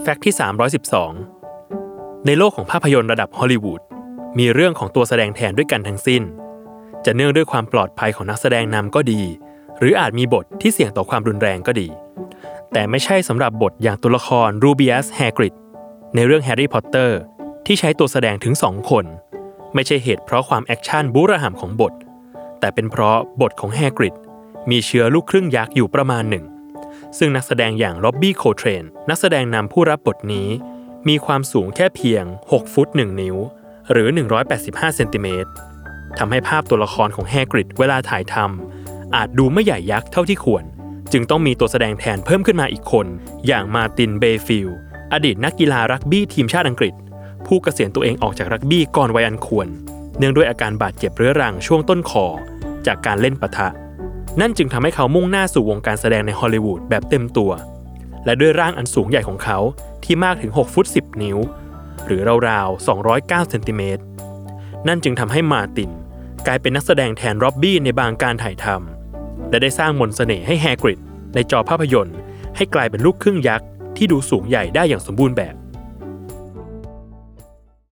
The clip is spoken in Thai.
fact ที่ 312 ในโลกของภาพยนตร์ระดับฮอลลีวูดมีเรื่องของตัวแสดงแทนด้วยกันทั้งสิ้น จะเนื่องด้วยความปลอดภัยของนักแสดงนำก็ดี หรืออาจมีบทที่เสี่ยงต่อความรุนแรงก็ดี แต่ไม่ใช่สำหรับบทอย่างตัวละครรูเบียสแฮกริดในเรื่องแฮร์รี่พอตเตอร์ที่ใช้ตัวแสดงถึงสองคน ไม่ใช่เหตุเพราะความแอคชั่นบู๊ระห่ำของบท แต่เป็นเพราะบทของแฮกริดมีเชื้อลูกครึ่งยักษ์อยู่ประมาณหนึ่ง ซึ่งนักแสดงอย่างร็อบบี้โคลเทรนนักแสดงนำผู้รับบทนี้ มีความสูงแค่เพียง 6 ฟุต 1 นิ้ว หรือ 185 เซนติเมตรทำให้ภาพตัวละครของแฮกริดเวลาถ่ายทำอาจดูไม่ใหญ่ยักษ์เท่าที่ควร จึงต้องมีตัวแสดงแทนเพิ่มขึ้นมาอีกคน อย่างมาร์ตินเบย์ฟิลด์อดีตนักกีฬารักบี้ทีมชาติอังกฤษ ผู้เกษียณตัวเองออกจากรักบี้ก่อนวัยอันควร เนื่องด้วยอาการบาดเจ็บเรื้อรังช่วงต้นคอ จากการเล่นปะทะ นั่นจึงทำให้เขามุ่งหน้าสู่วงการแสดงในฮอลลีวูดแบบเต็มตัว และด้วยร่างอันสูงใหญ่ของเขาที่มากถึง 6 ฟุต 10 นิ้ว หรือราวๆ 209 เซนติเมตร นั่นจึงทำให้มาตินกลายเป็นนักแสดงแทนร็อบบี้ในบางการถ่ายทำและได้สร้างมนต์เสน่ห์ให้แฮกริดในจอภาพยนตร์ ให้กลายเป็นลูกครึ่งยักษ์ที่ดูสูงใหญ่ได้อย่างสมบูรณ์แบบ